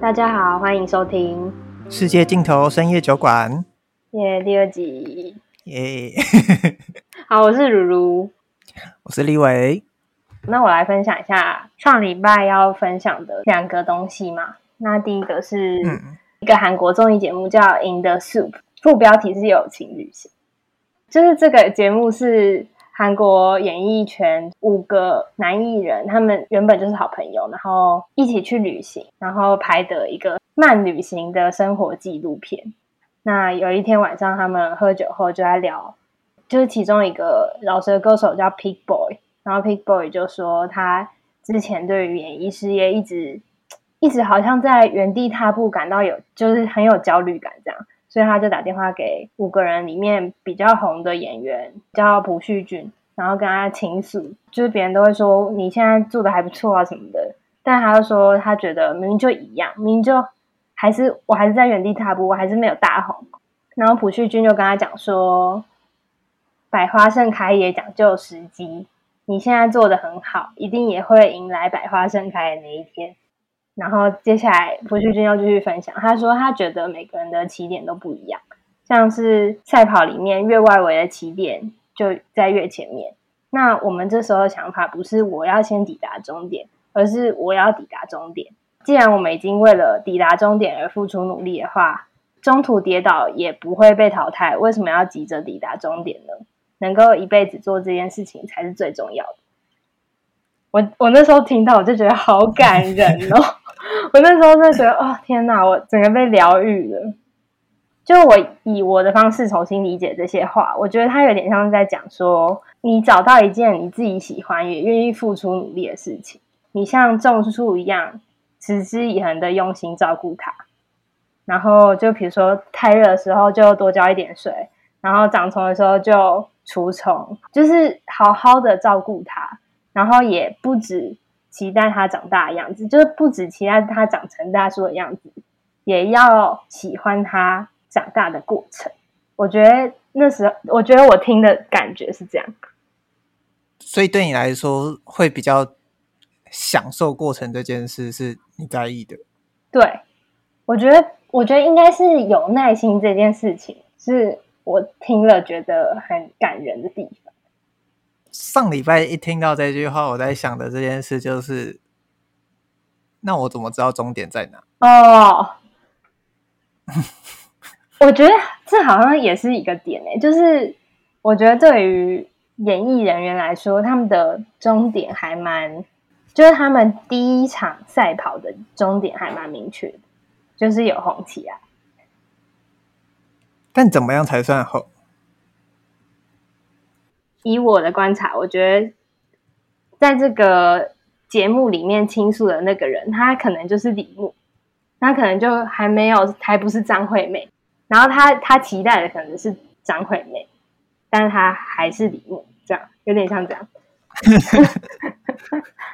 大家好，欢迎收听《世界尽头深夜酒馆》耶、yeah, 第二集耶。Yeah. 好，我是如如，我是李伟。那我来分享一下上礼拜要分享的两个东西嘛。那第一个是一个韩国综艺节目叫《In the Soup》，副标题是友情旅行，就是这个节目是。韩国演艺圈五个男艺人，他们原本就是好朋友，然后一起去旅行，然后拍的一个慢旅行的生活纪录片。那有一天晚上，他们喝酒后就在聊，就是其中一个饶舌歌手叫 Pig Boy，然后 Pig Boy 就说他之前对于演艺事业一直一直好像在原地踏步，感到有就是很有焦虑感这样。所以他就打电话给五个人里面比较红的演员，叫朴叙俊，然后跟他倾诉，就是别人都会说你现在做的还不错啊什么的，但他就说他觉得明明就一样，明明就还是我还是在原地踏步，我还是没有大红。然后朴叙俊就跟他讲说，百花盛开也讲究时机，你现在做的很好，一定也会迎来百花盛开的那一天。然后接下来，朴叙俊要继续分享。他说，他觉得每个人的起点都不一样，像是赛跑里面越外围的起点就在越前面。那我们这时候的想法不是我要先抵达终点，而是我要抵达终点。既然我们已经为了抵达终点而付出努力的话，中途跌倒也不会被淘汰。为什么要急着抵达终点呢？能够一辈子做这件事情才是最重要的。我我那时候听到，我就觉得好感人哦。我那时候就觉得，哦天哪，我整个被疗愈了。就我以我的方式重新理解这些话，我觉得他有点像是在讲说，你找到一件你自己喜欢也愿意付出努力的事情，你像种树一样，持之以恒的用心照顾它。然后就比如说太热的时候就多浇一点水，然后长虫的时候就除虫，就是好好的照顾它。然后也不止期待他长大的样子，就是不止期待他长成大叔的样子，也要喜欢他长大的过程。我觉得那时候，我觉得我听的感觉是这样。所以对你来说，会比较享受过程这件事是你在意的。对，我觉得，我觉得应该是有耐心这件事情，是我听了觉得很感人的地方。上礼拜一听到这句话，我在想的这件事就是，那我怎么知道终点在哪？哦，我觉得这好像也是一个点诶，就是我觉得对于演艺人员来说，他们的终点还蛮，就是他们第一场赛跑的终点还蛮明确的，就是有红旗啊。但怎么样才算红？以我的观察，我觉得在这个节目里面倾诉的那个人，他可能就是李牧，他可能就还没有，还不是张惠妹，然后他他期待的可能是张惠妹，但是他还是李牧，这样有点像这样。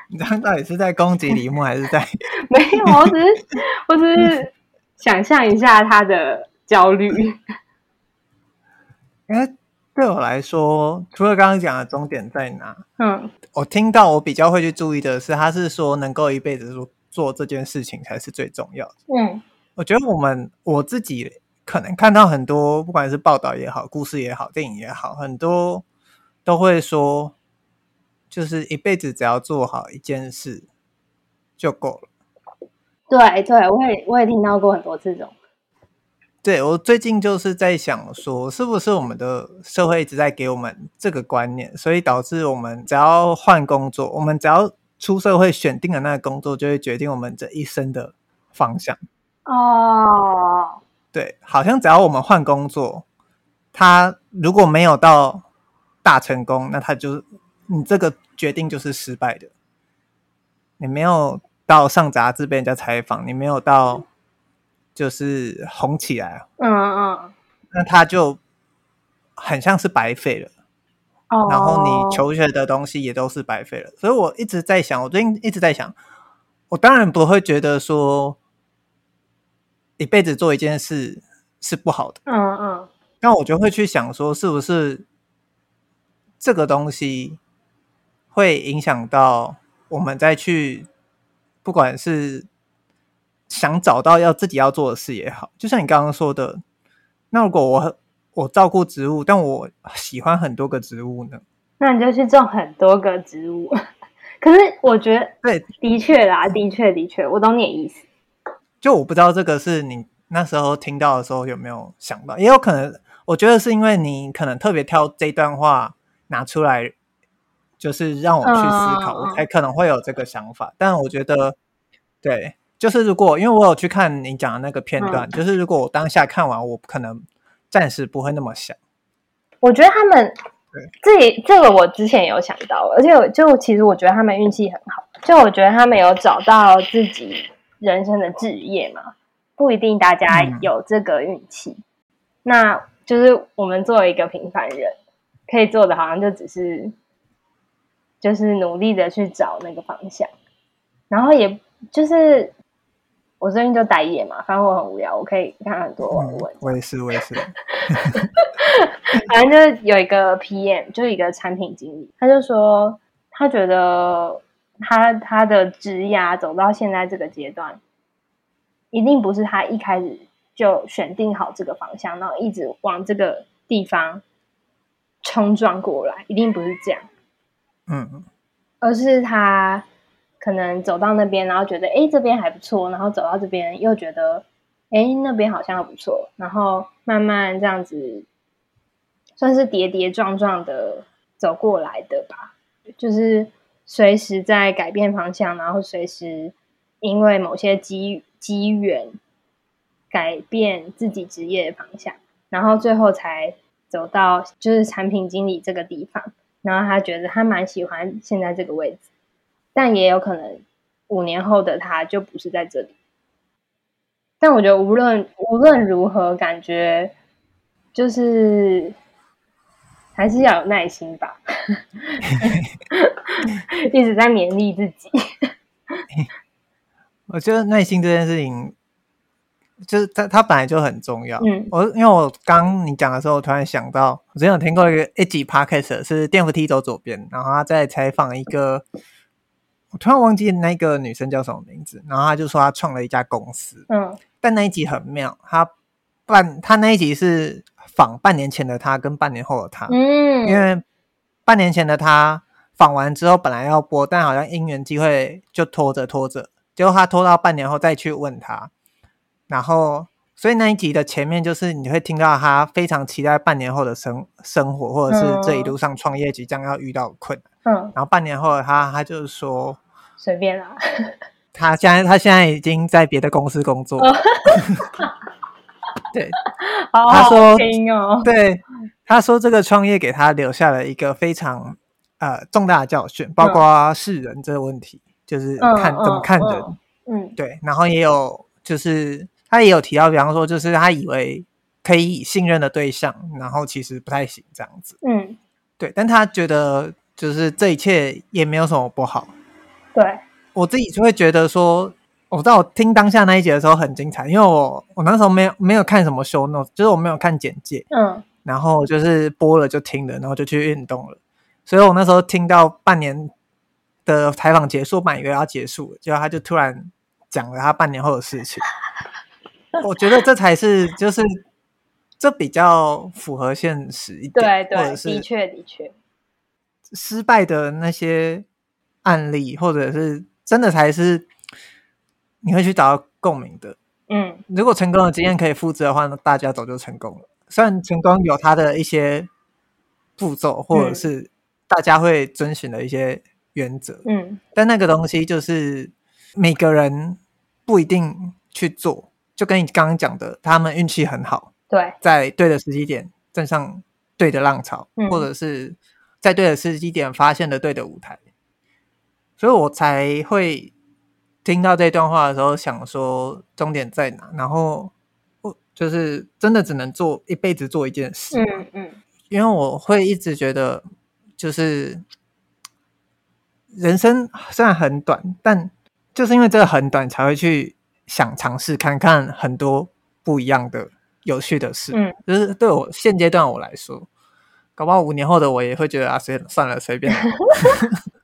你这样到底是在攻击李牧，还是在？没有，我只是我只是想象一下他的焦虑。欸 对我来说，除了刚刚讲的终点在哪，嗯，我听到我比较会去注意的是，他是说能够一辈子做做这件事情才是最重要的。嗯，我觉得我们我自己可能看到很多，不管是报道也好，故事也好，电影也好，很多都会说，就是一辈子只要做好一件事就够了。对对，我也我也听到过很多这种。对，我最近就是在想说，是不是我们的社会一直在给我们这个观念，所以导致我们只要换工作，我们只要出社会选定了那个工作，就会决定我们这一生的方向。哦，对，好像只要我们换工作，他如果没有到大成功，那他就你这个决定就是失败的。你没有到上杂志被人家采访，你没有到。就是红起来，嗯嗯，那他就很像是白费了，哦，然后你求学的东西也都是白费了，所以我一直在想，我最近一直在想，我当然不会觉得说一辈子做一件事是不好的，嗯嗯，那我就会去想说，是不是这个东西会影响到我们再去，不管是想找到要自己要做的事也好，就像你刚刚说的，那如果我我照顾植物，但我喜欢很多个植物呢？那你就去种很多个植物。可是我觉得，对，的确啦，的确的确，我懂你的意思。就我不知道这个是你那时候听到的时候有没有想到，也有可能，我觉得是因为你可能特别挑这段话拿出来，就是让我去思考，我才可能会有这个想法。但我觉得，对，就是如果因为我有去看你讲的那个片段，就是如果我当下看完，我可能暂时不会那么想。我觉得他们。这这个我之前有想到，而且就其实我觉得他们运气很好，就我觉得他们有找到自己人生的志业嘛，不一定大家有这个运气。嗯、那就是我们作为一个平凡人，可以做的好像就只是就是努力的去找那个方向，然后也就是。我最近就待业嘛，反正我很无聊，我可以看很多网文。我也是，我也是。反正就是有一个 PM，就是一个产品经理，他就说他觉得他他的职涯走到现在这个阶段，一定不是他一开始就选定好这个方向，然后一直往这个地方冲撞过来，一定不是这样。嗯，而是他。可能走到那边，然后觉得哎，这边还不错，然后走到这边又觉得哎，那边好像不错，然后慢慢这样子，算是跌跌撞撞的走过来的吧。就是随时在改变方向，然后随时因为某些机机缘改变自己职业的方向，然后最后才走到就是产品经理这个地方。然后他觉得他蛮喜欢现在这个位置。但也有可能，五年后的他就不是在这里。但我觉得无论无论如何，感觉就是还是要有耐心吧。一直在勉励自己。我觉得耐心这件事情，就是它它本来就很重要。嗯，我因为我刚你讲的时候，我突然想到，我之前有听过一个一集 podcast 是电扶梯走左边，然后他在采访一个。我突然忘记那个女生叫什么名字，然后她就说她创了一家公司，嗯，但那一集很妙，她半她那一集是仿半年前的她跟半年后的她，嗯，因为半年前的她访完之后本来要播，但好像因缘机会就拖着拖着，结果她拖到半年后再去问她，然后所以那一集的前面就是你会听到她非常期待半年后的生生活，或者是这一路上创业即将要遇到困难。嗯，然后半年后的他，他就是说随便啦。他现在他现在已经在别的公司工作。对，好好听哦。他说，对，他说这个创业给他留下了一个非常呃重大的教训，包括识人这个问题，嗯、就是看、嗯、怎么看人。嗯，嗯对。然后也有就是他也有提到，比方说就是他以为可以信任的对象，然后其实不太行这样子。嗯，对。但他觉得。就是这一切也没有什么不好，对，我自己就会觉得说，我知道我听当下那一节的时候很精彩，因为我我那时候没有没有看什么 show notes，就是我没有看简介，嗯，然后就是播了就听了，然后就去运动了，所以我那时候听到半年的采访结束，半以为要结束了，结果他就突然讲了他半年后的事情，我觉得这才是就是这比较符合现实一点，对对，的确的确。失败的那些案例，或者是真的才是你会去找到共鸣的。嗯，如果成功的经验可以复制的话，那大家早就成功了。虽然成功有它的一些步骤，或者是大家会遵循的一些原则。嗯，但那个东西就是每个人不一定去做，就跟你刚刚讲的，他们运气很好，对，在对的时机点站上对的浪潮，嗯，或者是。在对的时机点发现了对的舞台，所以我才会听到这段话的时候想说终点在哪，然后我就是真的只能做一辈子做一件事，嗯嗯，因为我会一直觉得就是人生虽然很短，但就是因为这个很短，才会去想尝试看看很多不一样的有趣的事，嗯，就是对我现阶段我来说。搞不好五年后的我也会觉得啊，随算了，随便。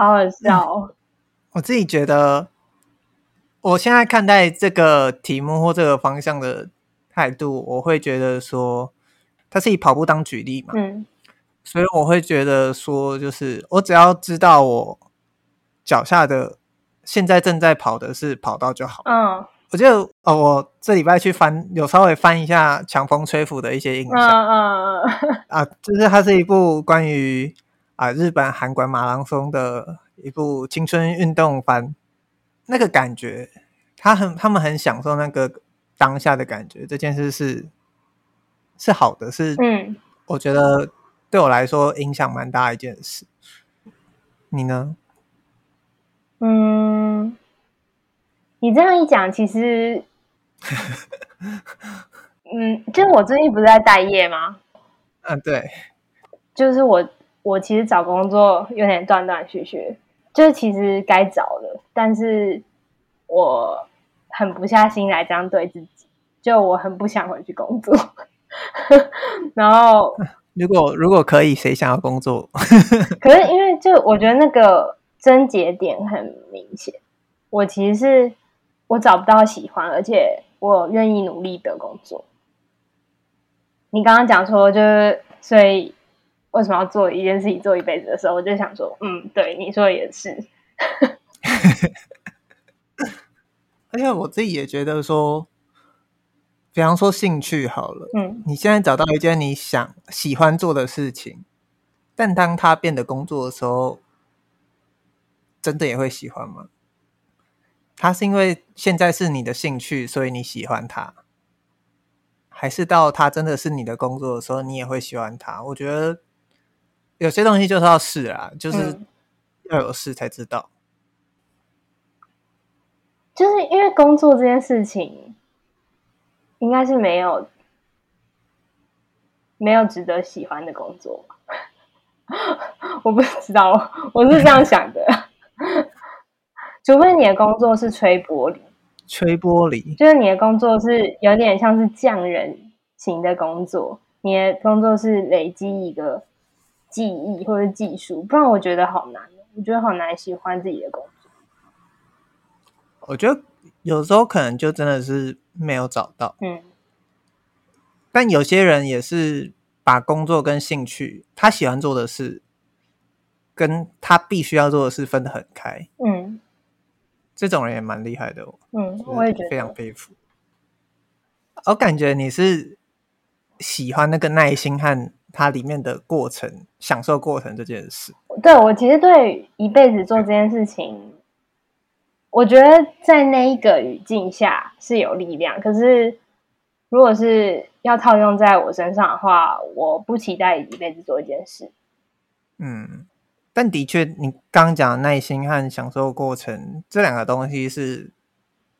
好好笑哦。我自己觉得，我现在看待这个题目或这个方向的态度，我会觉得说，他是以跑步当举例嘛，嗯，所以我会觉得说，就是我只要知道我脚下的现在正在跑的是跑道就好。嗯，我就哦，我这礼拜去翻，有稍微翻一下《强风吹拂》的一些印象。嗯嗯嗯，啊，就是它是一部关于啊日本韩馆马拉松的。一部青春运动番，那个感觉，他很，他们很享受那个当下的感觉。这件事是是好的，是嗯，我觉得对我来说影响蛮大一件事。你呢？嗯，你这样一讲，其实，嗯，就我最近不是在待业吗？嗯，对，就是我，我其实找工作有点断断续续。就是其实该找了，但是我狠不下心来这样对自己，就我很不想回去工作。然后，如果如果可以，谁想要工作？可是因为就我觉得那个症结点很明显，我其实是我找不到喜欢，而且我愿意努力的工作。你刚刚讲说，就是所以。为什么要做一件事情做一辈子的时候，我就想说，嗯，对，你说的也是。而且我自己也觉得说，比方说兴趣好了，嗯，你现在找到一件你想喜欢做的事情，但当它变得工作的时候，真的也会喜欢吗？它是因为现在是你的兴趣，所以你喜欢它，还是到它真的是你的工作的时候，你也会喜欢它？我觉得。有些东西就是要试啊，就是要有试才知道。嗯，就是因为工作这件事情，应该是没有没有值得喜欢的工作。我不知道，我是这样想的。除非你的工作是吹玻璃，吹玻璃，就是你的工作是有点像是匠人型的工作，你的工作是累积一个。技艺或者技术，不然我觉得好难。我觉得好难喜欢自己的工作。我觉得有时候可能就真的是没有找到。嗯。但有些人也是把工作跟兴趣，他喜欢做的事，跟他必须要做的事分得很开。嗯。这种人也蛮厉害的哦。嗯，我也觉得非常佩服。我感觉你是喜欢那个耐心和。它里面的过程，享受过程这件事。对，我其实对一辈子做这件事情，我觉得在那一个语境下是有力量。可是，如果是要套用在我身上的话，我不期待一辈子做一件事。嗯，但的确，你刚刚讲的耐心和享受过程这两个东西是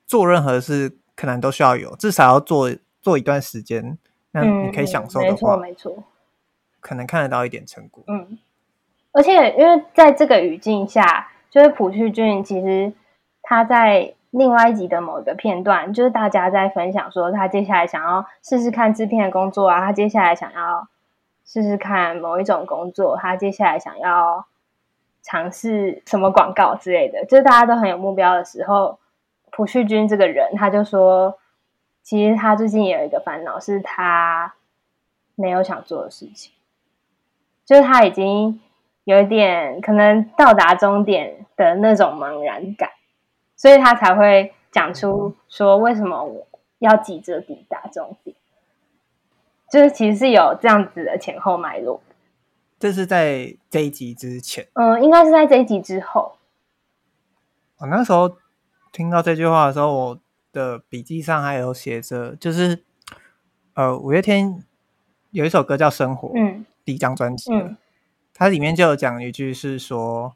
做任何事可能都需要有，至少要做做一段时间，那你可以享受的话，嗯，没错，没错。可能看得到一点成果，嗯，而且因为在这个语境下，就是朴叙俊，其实他在另外一集的某一个片段，就是大家在分享说，他接下来想要试试看制片的工作啊，他接下来想要试试看某一种工作，他接下来想要尝试什么广告之类的，就是大家都很有目标的时候，朴叙俊这个人他就说，其实他最近也有一个烦恼，是他没有想做的事情。就是他已经有一点可能到达终点的那种茫然感，所以他才会讲出说，为什么我要急着抵达终点。就是其实是有这样子的前后脉络。这是在这一集之前，嗯，应该是在这一集之后。我那时候听到这句话的时候，我的笔记上还有写着，就是呃，五月天有一首歌叫《生活》，嗯。第一张专辑，嗯，它里面就有讲一句是说，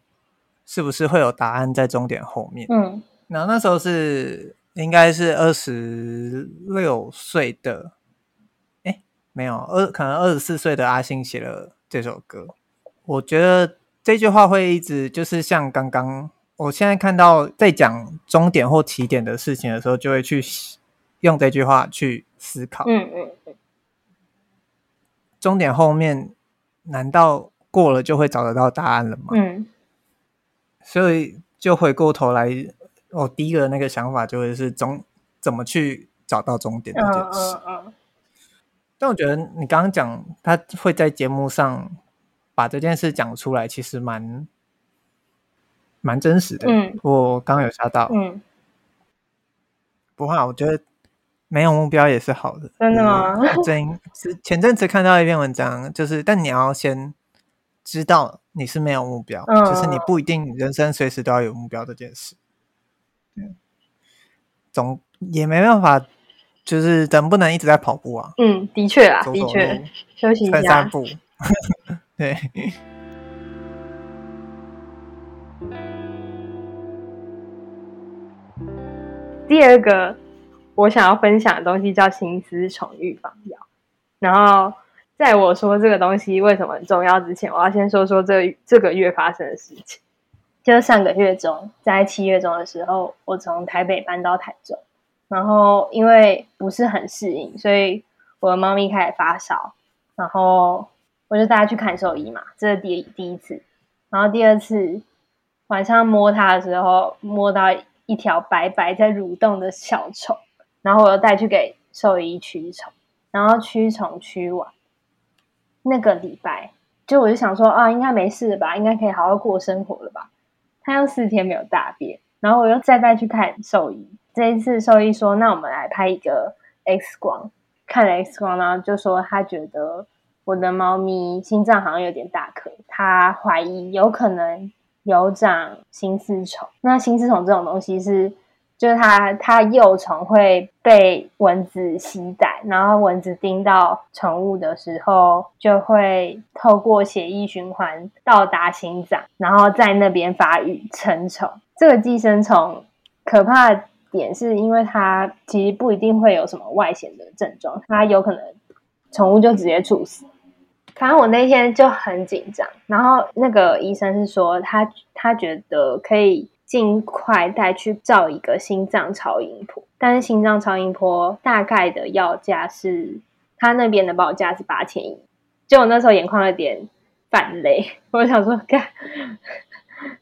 是不是会有答案在终点后面？嗯，然后那时候是应该是二十六岁的，哎，没有二，可能二十四岁的阿信写了这首歌。我觉得这句话会一直就是像刚刚，我现在看到在讲终点或起点的事情的时候，就会去用这句话去思考。嗯嗯嗯。终点后面，难道过了就会找得到答案了吗？嗯，所以就回过头来，我第一个那个想法就会是终怎么去找到终点这件事。嗯嗯嗯。但我觉得你刚刚讲他会在节目上把这件事讲出来，其实蛮蛮真实的。嗯，我刚刚有吓到。嗯，不怕，我觉得没有目标也是好的。真的吗？真是前阵子看到一篇文章，就是但你要先知道你是没有目标，嗯、就是你不一定人生随时都要有目标这件事。嗯，总也没办法。就是人不能一直在跑步啊。嗯，的确啊，走走的确，休息一下，散散步。对。第二个我想要分享的东西叫心丝虫预防药。然后在我说这个东西为什么很重要之前，我要先说说这这个月发生的事情。就是上个月中，在七月中的时候，我从台北搬到台中。然后因为不是很适应，所以我的猫咪开始发烧，然后我就带它去看兽医嘛，这是第第一次。然后第二次晚上摸它的时候，摸到一条白白在蠕动的小虫，然后我又带去给兽医驱虫，然后驱虫驱完那个礼拜，就我就想说啊，应该没事了吧，应该可以好好过生活了吧。它又四天没有大便，然后我又再带去看兽医。这一次兽医说，那我们来拍一个 X 光，看了 X 光呢，就说他觉得我的猫咪心脏好像有点大颗，他怀疑有可能有长心丝虫。那心丝虫这种东西是，就是它它幼虫会被蚊子吸载，然后蚊子叮到宠物的时候，就会透过血液循环到达心脏，然后在那边发育成虫。这个寄生虫可怕。点是因为它其实不一定会有什么外显的症状，它有可能宠物就直接猝死。反正我那天就很紧张，然后那个医生是说他他觉得可以尽快带去照一个心脏超音波，但是心脏超音波大概的要价是他那边的报价是八千一，就我那时候眼眶有点泛泪，我想说，干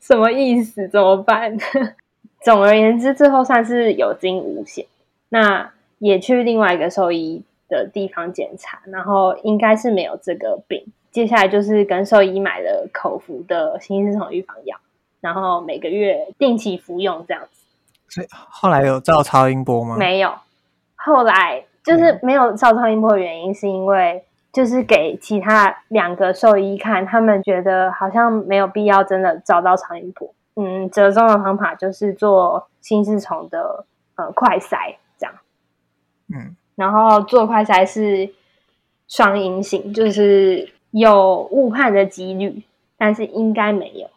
什么意思？怎么办？总而言之，最后算是有惊无险。那也去另外一个兽医的地方检查，然后应该是没有这个病。接下来就是跟兽医买了口服的新丝虫预防药，然后每个月定期服用这样子。所以后来有照超音波吗？没有。后来就是没有照超音波的原因，是因为就是给其他两个兽医看，他们觉得好像没有必要真的照到超音波。嗯，折中的方法就是做心丝虫的呃快筛，这样。嗯，然后做快筛是双阴性，就是有误判的几率，但是应该没有。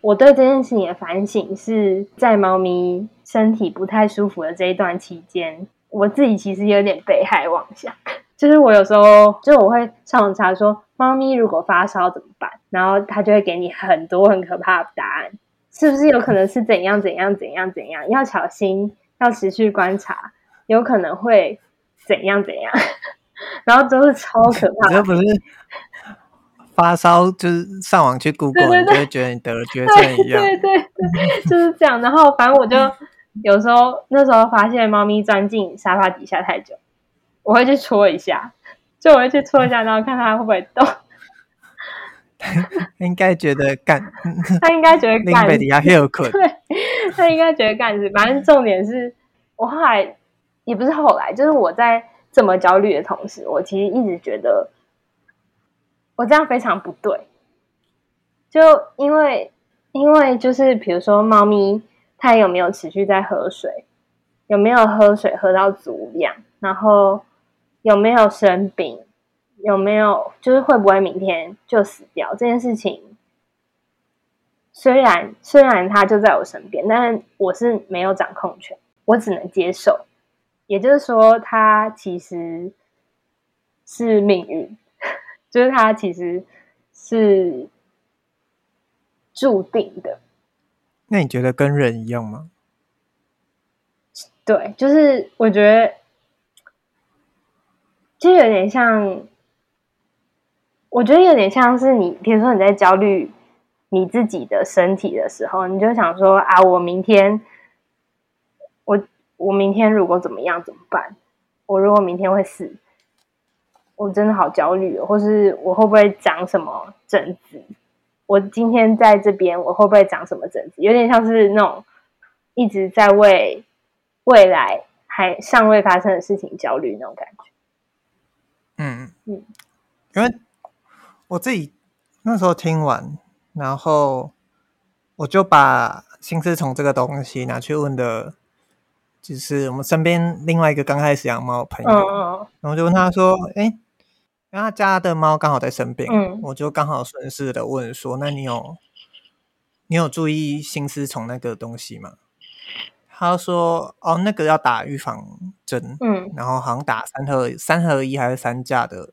我对这件事情的反省是在猫咪身体不太舒服的这一段期间，我自己其实有点被害妄想。就是我有时候，就是我会上网查说，猫咪如果发烧怎么办？然后它就会给你很多很可怕的答案，是不是有可能是怎样怎样怎样怎样？要小心，要持续观察，有可能会怎样怎样？然后都是超可怕的。这不是发烧，就是上网去 Google，对对对，你就会觉得你得了绝症一样。对对对，对，就是这样。然后反正我就有时候那时候发现猫咪钻进沙发底下太久。我会去戳一下，就我会去戳一下，然后看它会不会动。应该觉得干，他应该觉得干。对，他应该觉得干。反正重点是我后来也不是后来，就是我在这么焦虑的同时，我其实一直觉得我这样非常不对。就因为，因为就是比如说，猫咪它有没有持续在喝水，有没有喝水喝到足量，然后。有没有生病？有没有就是会不会明天就死掉？这件事情虽然虽然他就在我身边，但是我是没有掌控权，我只能接受。也就是说，它其实是命运，就是它其实是注定的。那你觉得跟人一样吗？对，就是我觉得。就有点像，我觉得有点像是你，比如说你在焦虑你自己的身体的时候，你就想说啊，我明天，我我明天如果怎么样怎么办？我如果明天会死，我真的好焦虑哦，或是我会不会长什么疹子？我今天在这边，我会不会长什么疹子？有点像是那种一直在为未来还尚未发生的事情焦虑那种感觉。嗯嗯，因为我自己那时候听完，然后我就把心思从这个东西拿去问的，就是我们身边另外一个刚开始养猫的朋友，嗯、然后就问他说：“哎，他家的猫刚好在生病，嗯、我就刚好顺势的问说：那你有你有注意心丝虫那个东西吗？”他说：“哦，那个要打预防针，嗯，然后好像打三合三合一还是三价的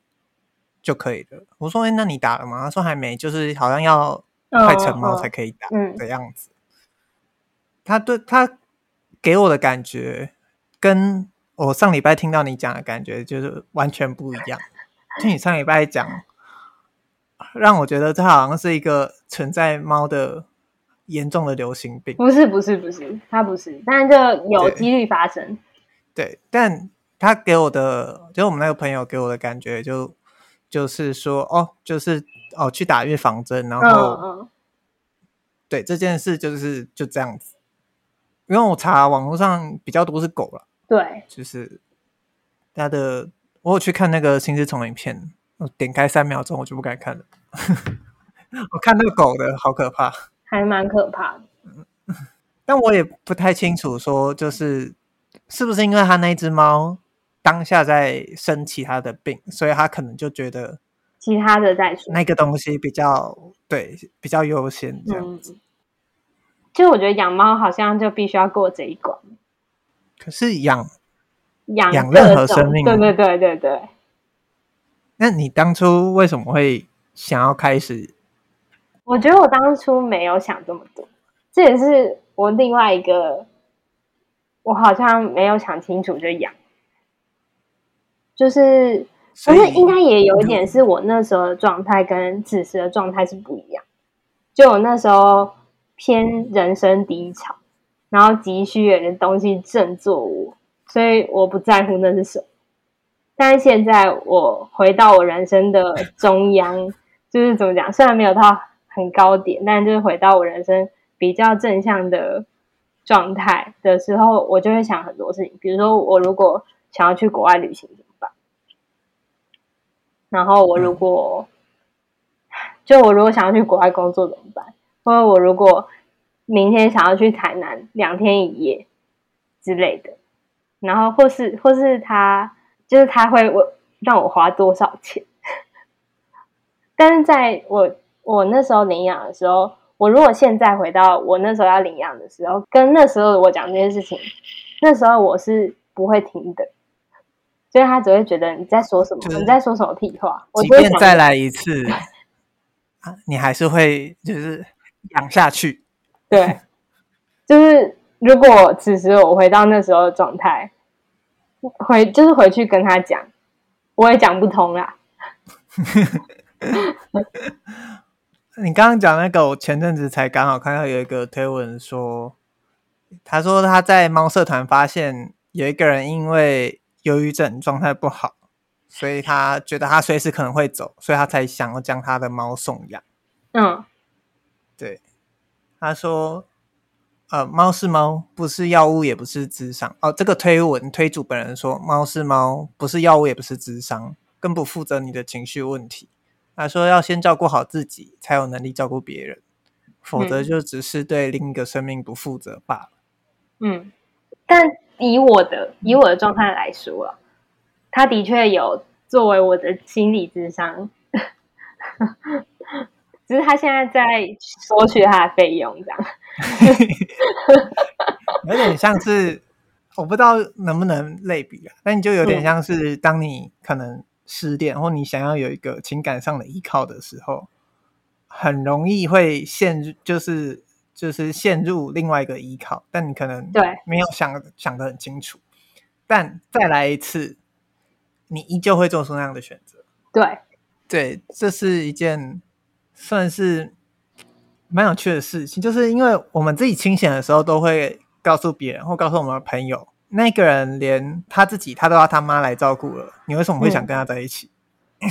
就可以了。”我说：“哎，那你打了吗？”他说：“还没，就是好像要快成猫才可以打的样子。”他对他给我的感觉，跟我上礼拜听到你讲的感觉就是完全不一样。听你上礼拜讲，让我觉得这好像是一个存在猫的。严重的流行病？不是不是不是，它不是，但是就有几率发生。对，对，但他给我的，就我们那个朋友给我的感觉就，就就是说，哦，就是哦，去打预防针，然后，嗯嗯对这件事就是就这样子。因为我查网络上比较多是狗了，对，就是它的，我有去看那个心丝虫影片，我点开三秒钟我就不敢看了，我看那个狗的好可怕。还蛮可怕的，但我也不太清楚，说就是是不是因为他那只猫当下在生其他的病，所以他可能就觉得其他的在说那个东西比较对，比较优先这样子。就我觉得养猫好像就必须要过这一关，可是养养养任何生命，对对对对对。那你当初为什么会想要开始？我觉得我当初没有想这么多，这也是我另外一个，我好像没有想清楚就养，就是，不是应该也有一点是我那时候的状态跟此时的状态是不一样，就我那时候偏人生低潮，然后急需有点东西振作我，所以我不在乎那是什么，但是现在我回到我人生的中央，就是怎么讲，虽然没有到。很高点，但就是回到我人生比较正向的状态的时候，我就会想很多事情。比如说，我如果想要去国外旅行怎么办？然后我如果、嗯、就我如果想要去国外工作怎么办？或者我如果明天想要去台南两天一夜之类的，然后或是或是他就是他会我让我花多少钱？但是在我。我那时候领养的时候，我如果现在回到我那时候要领养的时候，跟那时候我讲这件事情，那时候我是不会听的，所以他只会觉得你在说什么，就是、你在说什么屁话。即便再来一次，你还是会就是养下去。对，就是如果此时我回到那时候的状态，回就是回去跟他讲，我也讲不通啦。你刚刚讲那个，我前阵子才刚好看到有一个推文说，他说他在猫社团发现有一个人因为忧郁症状态不好，所以他觉得他随时可能会走，所以他才想要将他的猫送养。嗯，对，他说，呃，猫是猫，不是药物，也不是智商。哦，这个推文推主本人说，猫是猫，不是药物，也不是智商，更不负责你的情绪问题。他说：“要先照顾好自己，才有能力照顾别人，否则就只是对另一个生命不负责罢了。”嗯，但以我的以我的状态来说啊，他的确有作为我的心理智商，只是他现在在索取他的费用，这样 有点像是我不知道能不能类比啊，但你就有点像是当你可能。失恋，或你想要有一个情感上的依靠的时候，很容易会陷入，就是就是陷入另外一个依靠，但你可能对没有想想得很清楚，但再来一次，你依旧会做出那样的选择。对，对，这是一件算是蛮有趣的事情，就是因为我们自己清闲的时候，都会告诉别人或告诉我们的朋友，那个人连他自己他都要他妈来照顾了，你为什么会想跟他在一起？嗯、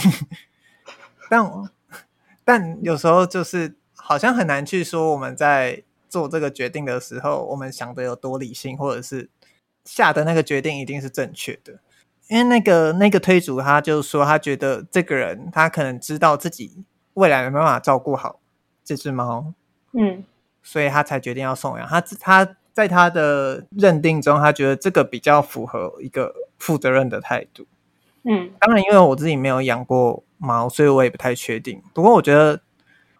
但但有时候就是好像很难去说我们在做这个决定的时候，我们想的有多理性，或者是下的那个决定一定是正确的。因为那个那个推主他就说，他觉得这个人他可能知道自己未来没办法照顾好。这只猫，嗯，所以他才决定要送养。他他在他的认定中，他觉得这个比较符合一个负责任的态度。嗯，当然，因为我自己没有养过猫，所以我也不太确定。不过，我觉得，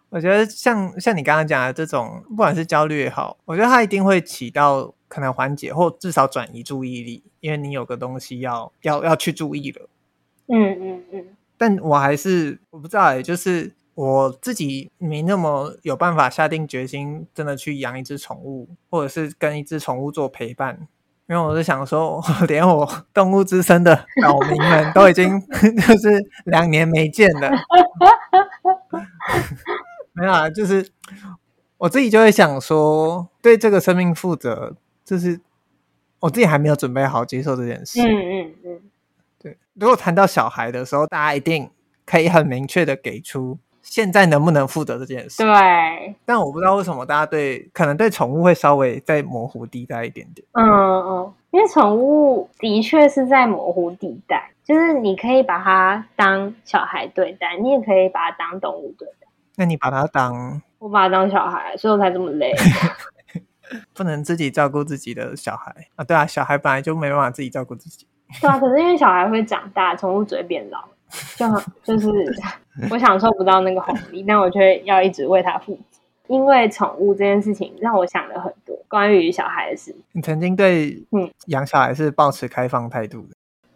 我觉得像像你刚刚讲的这种，不管是焦虑也好，我觉得它一定会起到可能缓解或至少转移注意力，因为你有个东西要要要去注意了。嗯嗯嗯。但我还是我不知道哎，就是。我自己没那么有办法下定决心，真的去养一只宠物，或者是跟一只宠物做陪伴，因为我是想说，连我动物之森的岛民们都已经 就是两年没见了，没有啊，就是我自己就会想说，对这个生命负责，就是我自己还没有准备好接受这件事。嗯嗯嗯，对。如果谈到小孩的时候，大家一定可以很明确的给出。现在能不能负责这件事？对，但我不知道为什么大家对可能对宠物会稍微再模糊地带一点点。嗯嗯，因为宠物的确是在模糊地带，就是你可以把它当小孩对待，你也可以把它当动物对待。那你把它当？我把它当小孩，所以我才这么累。不能自己照顾自己的小孩啊？对啊，小孩本来就没办法自己照顾自己。对啊，可是因为小孩会长大，宠物只会变老。就就是 我享受不到那个红利，但我却要一直为他负责。因为宠物这件事情让我想了很多关于小孩的事。你曾经对嗯养小孩是抱持开放态度的？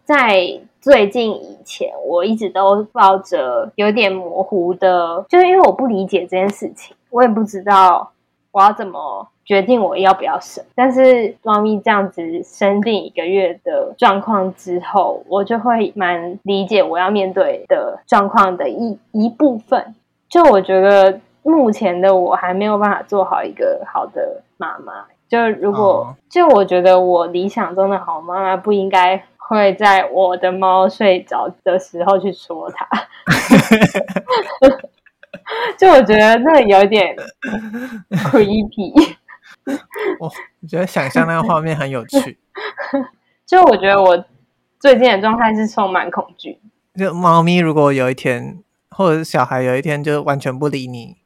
在最近以前，我一直都抱着有点模糊的，就是因为我不理解这件事情，我也不知道我要怎么。决定我要不要生，但是猫咪这样子生病一个月的状况之后，我就会蛮理解我要面对的状况的一一部分。就我觉得目前的我还没有办法做好一个好的妈妈。就如果、哦、就我觉得我理想中的好妈妈不应该会在我的猫睡着的时候去戳它。就我觉得那有点 creepy。我 我觉得想象那个画面很有趣。就我觉得我最近的状态是充满恐惧。就猫咪如果有一天，或者是小孩有一天就完全不理你，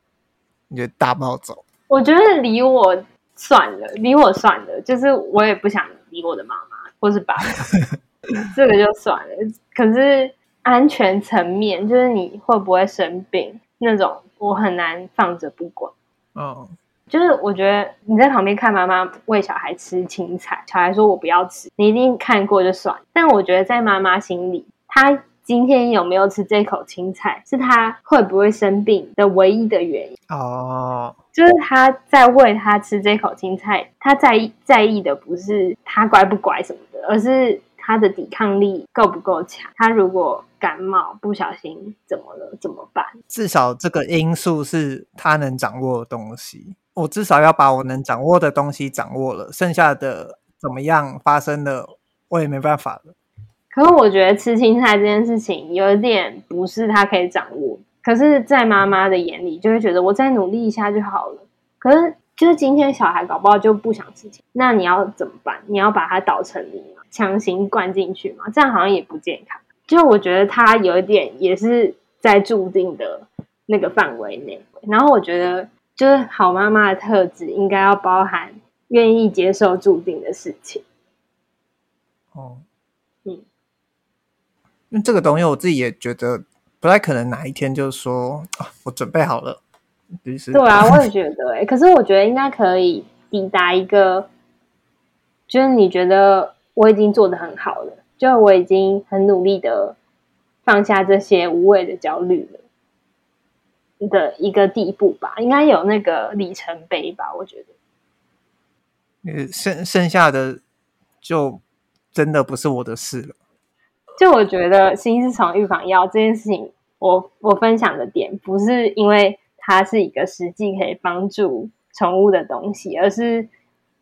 你就大暴走。我觉得理我算了，理我算了，就是我也不想理我的妈妈或是爸爸，这个就算了。可是安全层面，就是你会不会生病那种，我很难放着不管。哦。就是我觉得你在旁边看妈妈喂小孩吃青菜，小孩说我不要吃，你一定看过就算。但我觉得在妈妈心里，她今天有没有吃这口青菜，是她会不会生病的唯一的原因。哦，就是她在喂他吃这口青菜，她在意在意的不是他乖不乖什么的，而是他的抵抗力够不够强。他如果感冒不小心怎么了怎么办？至少这个因素是他能掌握的东西。我至少要把我能掌握的东西掌握了，剩下的怎么样发生的，我也没办法了。可是我觉得吃青菜这件事情有点不是他可以掌握，可是，在妈妈的眼里就会觉得我再努力一下就好了。可是，就是今天小孩搞不好就不想吃青菜，那你要怎么办？你要把它捣成泥吗？强行灌进去吗？这样好像也不健康。就我觉得他有一点也是在注定的那个范围内，然后我觉得。就是好妈妈的特质，应该要包含愿意接受注定的事情。哦，嗯，那这个东西我自己也觉得不太可能，哪一天就说啊，我准备好了。就是对啊，我也觉得哎、欸，可是我觉得应该可以抵达一个，就是你觉得我已经做得很好了，就我已经很努力的放下这些无谓的焦虑了。的一个地步吧，应该有那个里程碑吧，我觉得。呃，剩剩下的就真的不是我的事了。就我觉得新丝虫预防药这件事情，我我分享的点不是因为它是一个实际可以帮助宠物的东西，而是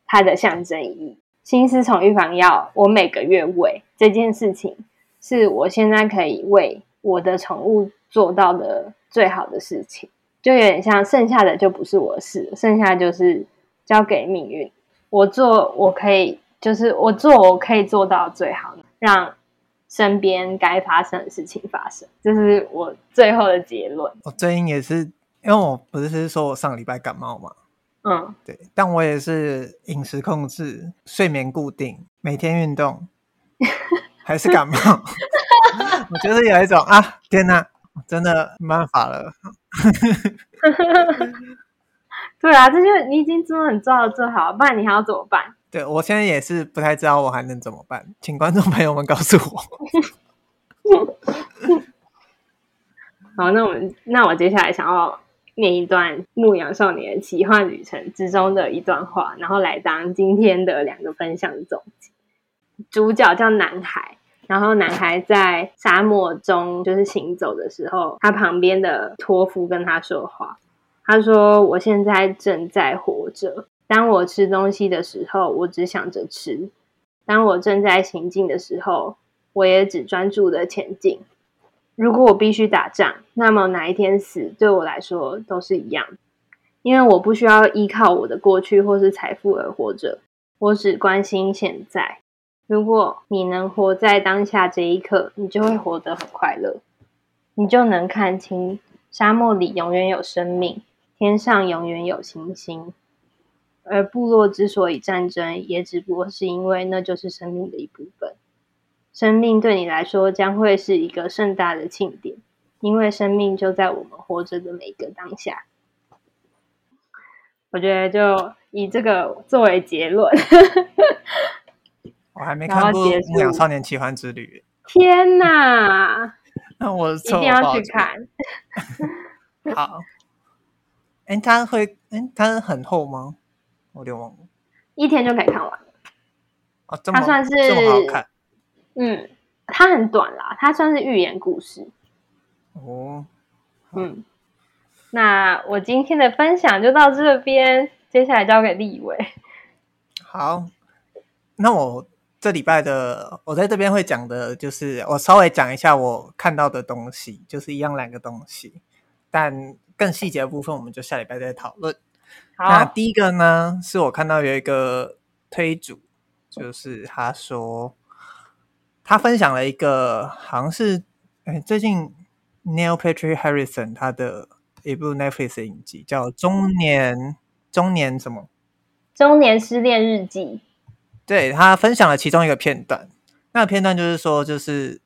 它的象征意义。心丝虫预防药，我每个月喂这件事情，是我现在可以为我的宠物做到的最好的事情。就有点像剩下的就不是我的事，剩下就是交给命运。我做我可以，就是我做我可以做到最好，让身边该发生的事情发生，这是我最后的结论。我最近也是，因为我不是说我上礼拜感冒嘛，嗯，对，但我也是饮食控制、睡眠固定、每天运动，还是感冒。我觉得有一种啊，天哪！真的没办法了，对啊，这就你已经做很做到最好，不然你还要怎么办？对，我现在也是不太知道我还能怎么办，请观众朋友们告诉我。好，那我们那我接下来想要念一段《牧羊少年奇幻旅程》之中的一段话，然后来当今天的两个分享的总结。主角叫男孩。然后男孩在沙漠中就是行走的时候，他旁边的托夫跟他说话。他说：“我现在正在活着。当我吃东西的时候，我只想着吃；当我正在行进的时候，我也只专注的前进。如果我必须打仗，那么哪一天死对我来说都是一样，因为我不需要依靠我的过去或是财富而活着，我只关心现在。”如果你能活在当下这一刻，你就会活得很快乐，你就能看清沙漠里永远有生命，天上永远有星星，而部落之所以战争，也只不过是因为那就是生命的一部分。生命对你来说将会是一个盛大的庆典，因为生命就在我们活着的每一个当下。我觉得就以这个作为结论。我还没看过《牧羊少年奇幻之旅》。天哪！那我一定要去看。好。哎、欸，它会？哎、欸，它很厚吗？我有点忘了。一天就可以看完。哦，这么它算是这么好看。嗯，它很短啦，它算是寓言故事。哦。嗯。那我今天的分享就到这边，接下来交给立伟。好。那我。这礼拜的我在这边会讲的，就是我稍微讲一下我看到的东西，就是一样两个东西，但更细节的部分我们就下礼拜再讨论。好，那第一个呢，是我看到有一个推主，就是他说他分享了一个好像是哎最近 Neil Patrick Harrison 他的一部 Netflix 影集，叫《中年中年什么》中年失恋日记。对，他分享了其中一个片段，那个片段就是说，就是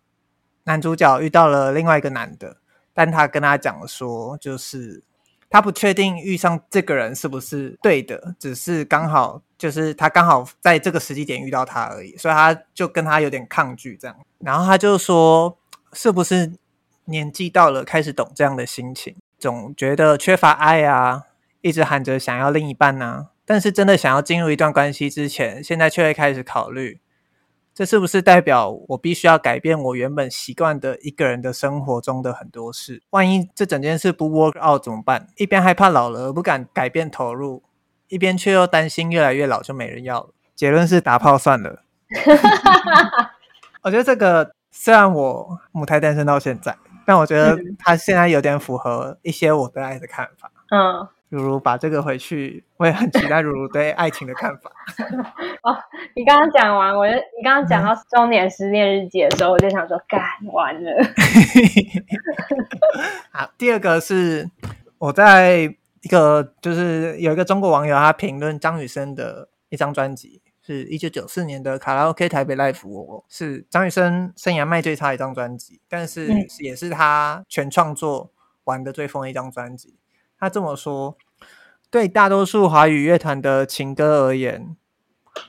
男主角遇到了另外一个男的，但他跟他讲说，就是他不确定遇上这个人是不是对的，只是刚好就是他刚好在这个时机点遇到他而已，所以他就跟他有点抗拒这样。然后他就说，是不是年纪到了开始懂这样的心情，总觉得缺乏爱啊，一直喊着想要另一半啊。但是真的想要进入一段关系之前，现在却会开始考虑，这是不是代表我必须要改变我原本习惯的一个人的生活中的很多事？万一这整件事不 work out 怎么办？一边害怕老了而不敢改变投入，一边却又担心越来越老就没人要了。结论是打炮算了。我觉得这个虽然我母胎单身到现在，但我觉得他现在有点符合一些我对爱的看法。嗯。如如把这个回去，我也很期待如如对爱情的看法。哦，你刚刚讲完，我就你刚刚讲到中年失恋日记的时候，我就想说，干完了。好，第二个是我在一个就是有一个中国网友他评论张雨生的一张专辑，是一九九四年的卡拉 OK 台北 Live，我是张雨生生涯卖最差一张专辑，但是也是他全创作玩的最疯的一张专辑。他这么说：“对大多数华语乐团的情歌而言，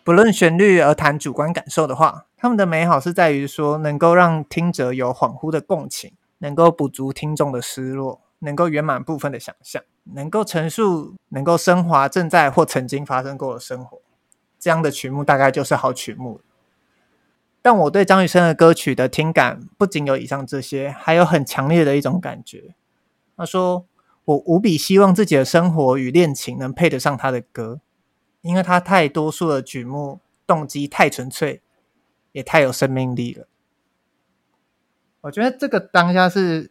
不论旋律而谈主观感受的话，他们的美好是在于说，能够让听者有恍惚的共情，能够补足听众的失落，能够圆满部分的想象，能够陈述，能够升华正在或曾经发生过的生活。这样的曲目大概就是好曲目。但我对张雨生的歌曲的听感，不仅有以上这些，还有很强烈的一种感觉。他说。”我无比希望自己的生活与恋情能配得上他的歌，因为他太多数的曲目动机太纯粹，也太有生命力了。我觉得这个当下是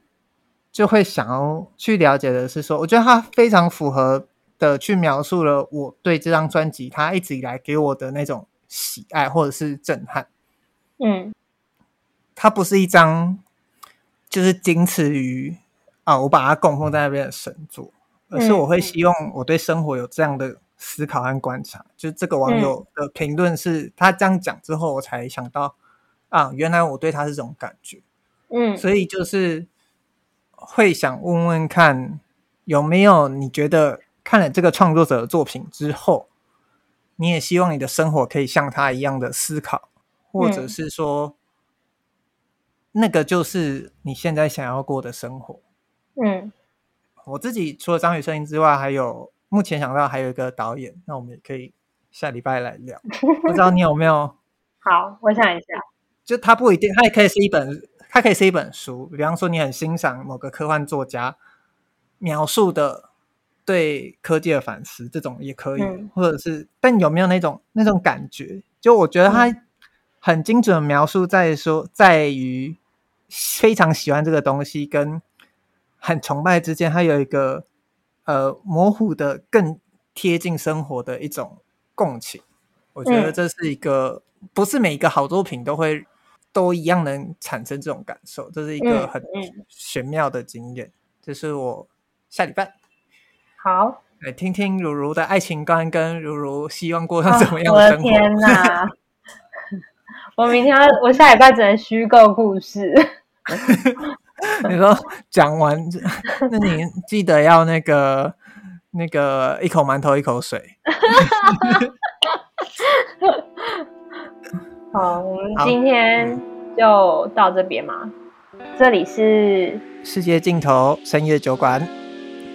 就会想要去了解的是说，我觉得他非常符合的去描述了我对这张专辑他一直以来给我的那种喜爱或者是震撼。嗯，它不是一张就是仅此于啊，我把它供奉在那边的神座，而是我会希望我对生活有这样的思考和观察。嗯、就这个网友的评论是他这样讲之后，我才想到啊，原来我对他是这种感觉。嗯，所以就是会想问问看，有没有你觉得看了这个创作者的作品之后，你也希望你的生活可以像他一样的思考？或者是说，嗯，那个就是你现在想要过的生活。嗯，我自己除了张雨生之外，还有目前想到还有一个导演，那我们也可以下礼拜来聊。不知道你有没有？好，我想一下。就他不一定，他也可以是一本，他可以是一本书。比方说，你很欣赏某个科幻作家描述的对科技的反思，这种也可以。嗯，或者是，但有没有那种那种感觉？就我觉得他。嗯很精准的描述，在说在于非常喜欢这个东西跟很崇拜之间，它有一个呃模糊的更贴近生活的一种共情。我觉得这是一个、嗯、不是每一个好作品都会都一样能产生这种感受，这是一个很玄妙的经验。这是我下礼拜好来听听如如的爱情观，跟如如希望过上怎么样的生活。哦、天哪！我明天，我下礼拜只能虚构故事。你说讲完，那你记得要那个那个一口馒头一口水。好，我们今天就到这边嘛。这里是世界尽头深夜酒馆。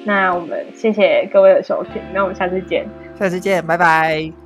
那我们谢谢各位的收听，那我们下次见。下次见，拜拜。